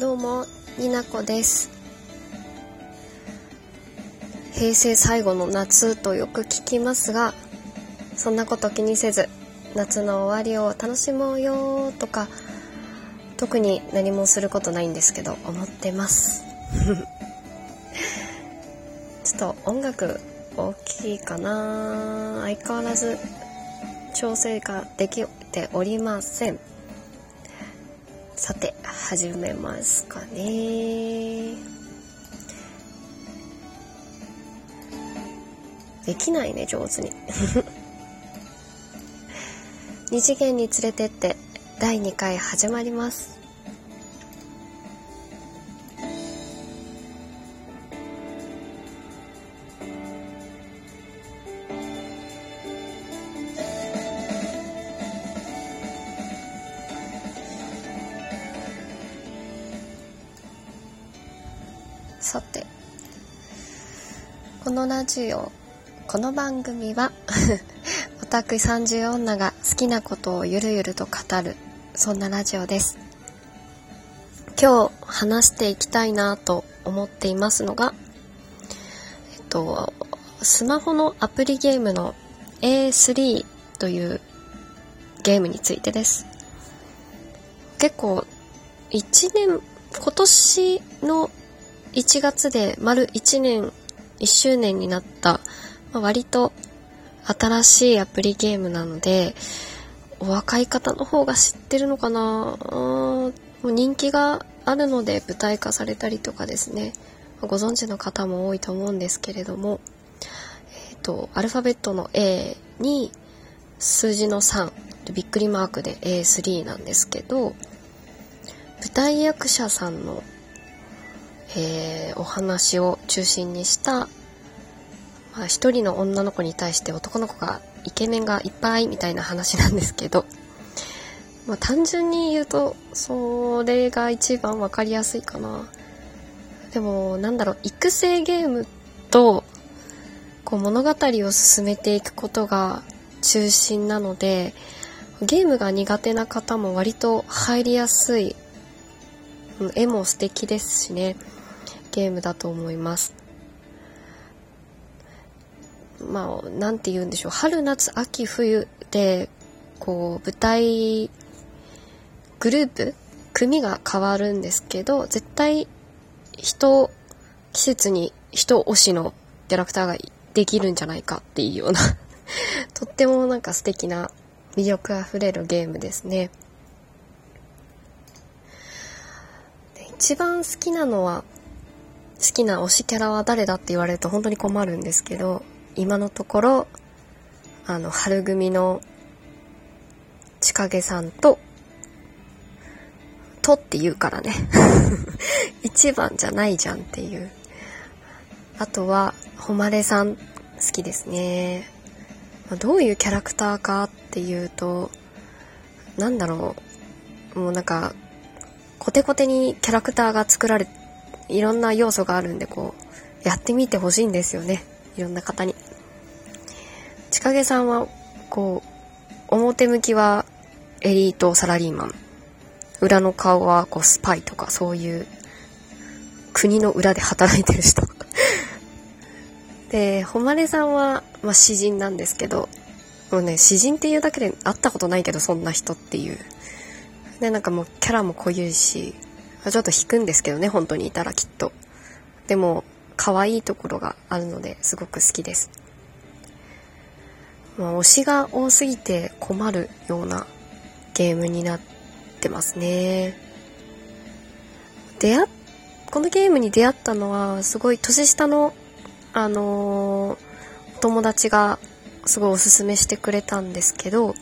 どうも、になこです。平成最後の夏とよく聞きますが、そんなこと気にせず、夏の終わりを楽しもうよとか、特に何もすることないんですけど、思ってます。ちょっと音楽大きいかな相変わらず調整ができておりません。さて、始めますかね。できないね、上手に。二次元に連れてって第2回始まります。さてこのラジオこの番組は オタク30女が好きなことをゆるゆると語るそんなラジオです。今日話していきたいなと思っていますのがえっとスマホのアプリゲームの A3 というゲームについてです。結構1年今年の1月で丸1年1周年になった、まあ、割と新しいアプリゲームなのでお若い方の方が知ってるのかな？もう人気があるので舞台化されたりとかですね。ご存知の方も多いと思うんですけれども。えっ、とアルファベットの A に数字の3びっくりマークで A3 なんですけど舞台役者さんのえーお話を中心にした、まあ、一人の女の子に対して男の子がイケメンがいっぱいみたいな話なんですけど、まあ、単純に言うとそれが一番わかりやすいかな。でもなんだろう育成ゲームとこう物語を進めていくことが中心なのでゲームが苦手な方も割と入りやすい絵も素敵ですしね。ゲームだと思います。まあなんて言うんでしょう。春夏秋冬でこう舞台グループ組が変わるんですけど絶対人季節に人推しのキャラクターができるんじゃないかっていうような とってもなんか素敵な魅力あふれるゲームですね。一番好きなのは好きな推しキャラは誰だって言われると本当に困るんですけど今のところあの春組の千景さんと「と」って言うからね。一番じゃないじゃんっていう。あとは誉さん好きですね。どういうキャラクターかっていうとなんだろう。もうなんかコテコテにキャラクターが作られていろんな要素があるんでこうやってみてほしいんですよね。いろんな方に。千景さんはこう表向きはエリートサラリーマン。裏の顔はこうスパイとかそういう国の裏で働いてる人。で誉さんは、まあ、詩人なんですけどもうね詩人っていうだけで会ったことないけどそんな人っていう。でなんかもうキャラも濃ゆいしちょっと引くんですけどね本当にいたらきっと。でも可愛いところがあるのですごく好きです、まあ、推しが多すぎて困るようなゲームになってますね。出会っこのゲームに出会ったのはすごい年下のあのー友達がすごいおすすめしてくれたんですけど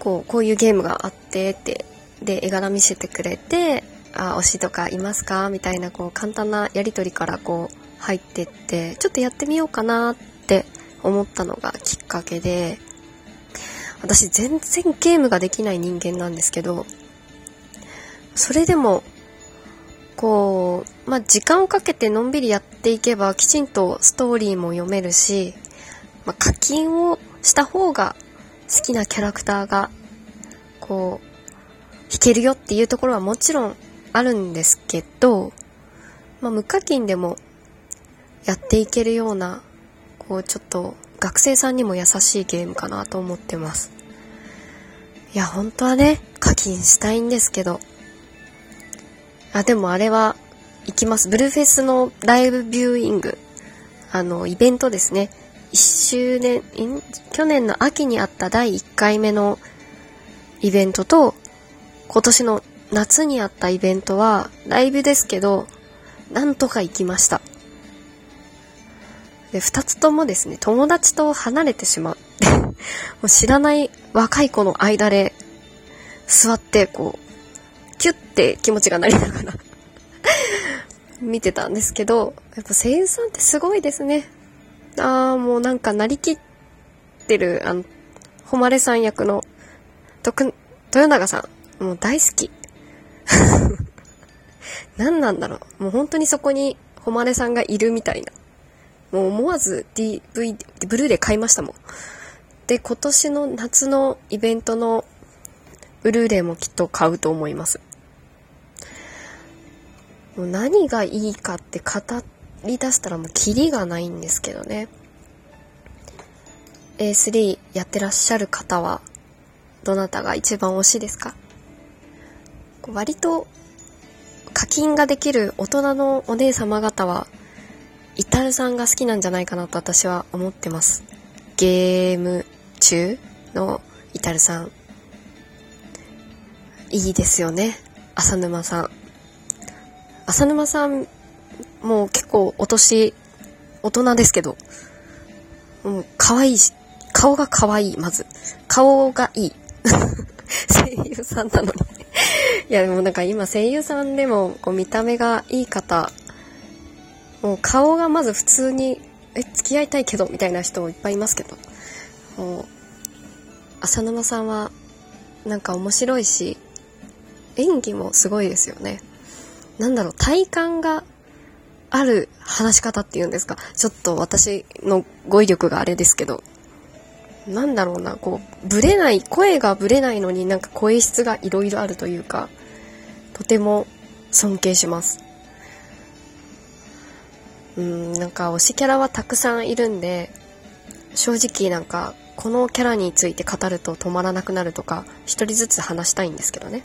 こうこういうゲームがあってってで絵柄見せてくれて「あ推しとかいますか?」みたいなこう簡単なやり取りからこう入ってってちょっとやってみようかなって思ったのがきっかけで私全然ゲームができない人間なんですけどそれでもこう、まあ、時間をかけてのんびりやっていけばきちんとストーリーも読めるし、まあ、課金をした方が好きなキャラクターがこう引きけるよっていうところはもちろんあるんですけど、まあ、無課金でもやっていけるような、こうちょっと学生さんにも優しいゲームかなと思ってます。いや、本当はね、課金したいんですけど。あ、でもあれは、行きます。ブルーフェスのライブビューイング。あの、イベントですね。1周年、去年の秋にあった第1回目のイベントと、今年の夏にあったイベントは、ライブですけど、なんとか行きました。で、二つともですね、友達と離れてしまって もう知らない若い子の間で座って、こう、キュッて気持ちがなりながら 見てたんですけど、やっぱ声優さんってすごいですね。ああ、もうなんかなりきってる、あの、誉さん役の、徳、豊永さん、もう大好き。何なんだろう。もう本当にそこに誉さんがいるみたいな。もう思わず DV、ブルーレイ買いましたもん。で、今年の夏のイベントのブルーレイもきっと買うと思います。もう何がいいかって語り出したらもうキリがないんですけどね。A3 やってらっしゃる方は、どなたが一番推しですか？割と課金ができる大人のお姉様方は、イタルさんが好きなんじゃないかなと私は思ってます。ゲーム中のイタルさん。いいですよね。浅沼さん。浅沼さん、もう結構お年、大人ですけど、もう可愛いし、顔が可愛い、まず。顔がいい。声優さんなのにいや、でもなんか今声優さんでもこう見た目がいい方、もう顔がまず普通に、え、付き合いたいけど、みたいな人いっぱいいますけど、もう、浅沼さんはなんか面白いし、演技もすごいですよね。なんだろう、体感がある話し方っていうんですか。ちょっと私の語彙力があれですけど、なんだろうな、こう、ブレない、声がブレないのになんか声質がいろいろあるというか、とても尊敬します。うん、なんか推しキャラはたくさんいるんで、正直なんか、このキャラについて語ると止まらなくなるとか、一人ずつ話したいんですけどね。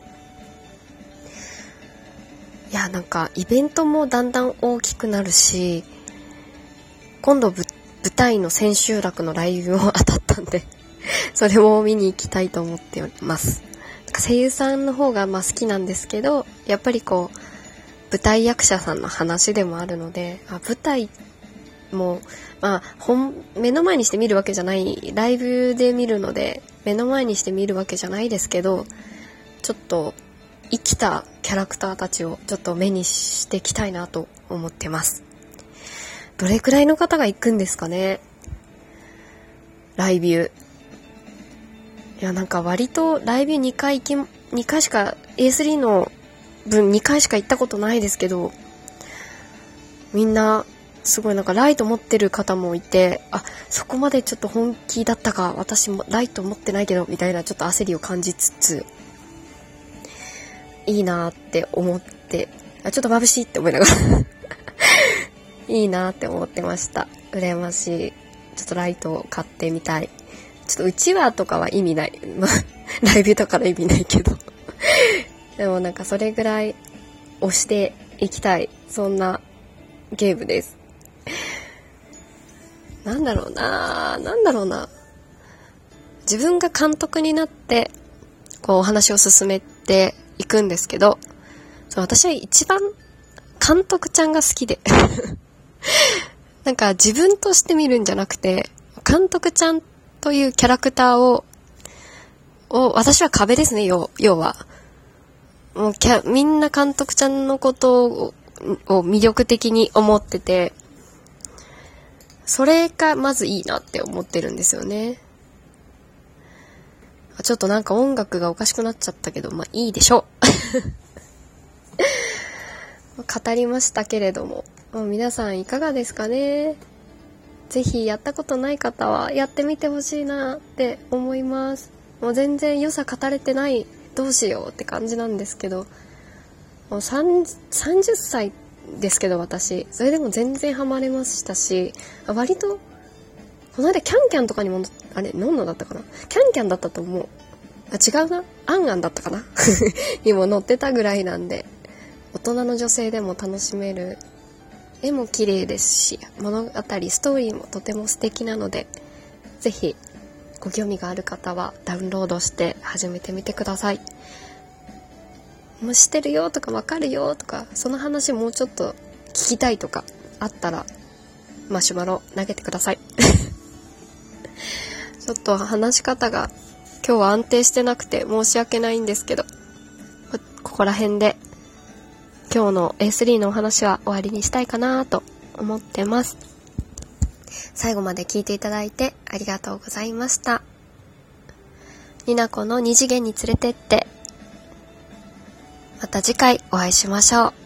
いや、なんか、イベントもだんだん大きくなるし、今度舞台の千秋楽のライブも当たったんで それも見に行きたいと思っております。声優さんの方がまあ好きなんですけど、やっぱりこう、舞台役者さんの話でもあるので、あ舞台も、まあ、本、目の前にして見るわけじゃない、ライブで見るので、目の前にして見るわけじゃないですけど、ちょっと、生きたキャラクターたちをちょっと目にしていきたいなと思ってます。どれくらいの方が行くんですかね？ライビュー。いや、なんか割とライブ2回行き、2回しか、A3 の分2回しか行ったことないですけど、みんな、すごいなんかライト持ってる方もいて、あ、そこまでちょっと本気だったか、私もライト持ってないけど、みたいなちょっと焦りを感じつつ、いいなって思って、あ、ちょっと眩しいって思いながら いいなって思ってました。羨ましい。ちょっとライトを買ってみたい。ちょっとうちわとかは意味ない。まあ、ライブだから意味ないけど でもなんかそれぐらい押していきたい。そんなゲームです。なんだろうななんだろうな自分が監督になって、こうお話を進めていくんですけど、私は一番監督ちゃんが好きで なんか自分として見るんじゃなくて、監督ちゃんというキャラクターを、を、私は壁ですね、要要は。もうキャ、みんな監督ちゃんのことをを魅力的に思ってて、それがまずいいなって思ってるんですよね。ちょっとなんか音楽がおかしくなっちゃったけど、まあいいでしょう。語りましたけれども、もう皆さんいかがですかね？ぜひやったことない方はやってみてほしいなって思います。もう全然良さ語れてないどうしようって感じなんですけど、もう30歳ですけど私、それでも全然ハマれましたし、割と、この間キャンキャンとかにも、あれ、ノンノだったかな？キャンキャンだったと思う。あ、違うな。アンアンだったかな？にも載ってたぐらいなんで、大人の女性でも楽しめる絵も綺麗ですし物語ストーリーもとても素敵なので是非ご興味がある方はダウンロードして始めてみてください。もうしてるよとかわかるよとかその話もうちょっと聞きたいとかあったらマシュマロ投げてください。ちょっと話し方が今日は安定してなくて申し訳ないんですけどここら辺で今日の A3 のお話は終わりにしたいかなと思ってます。最後まで聞いていただいてありがとうございました。になこの二次元に連れてって、また次回お会いしましょう。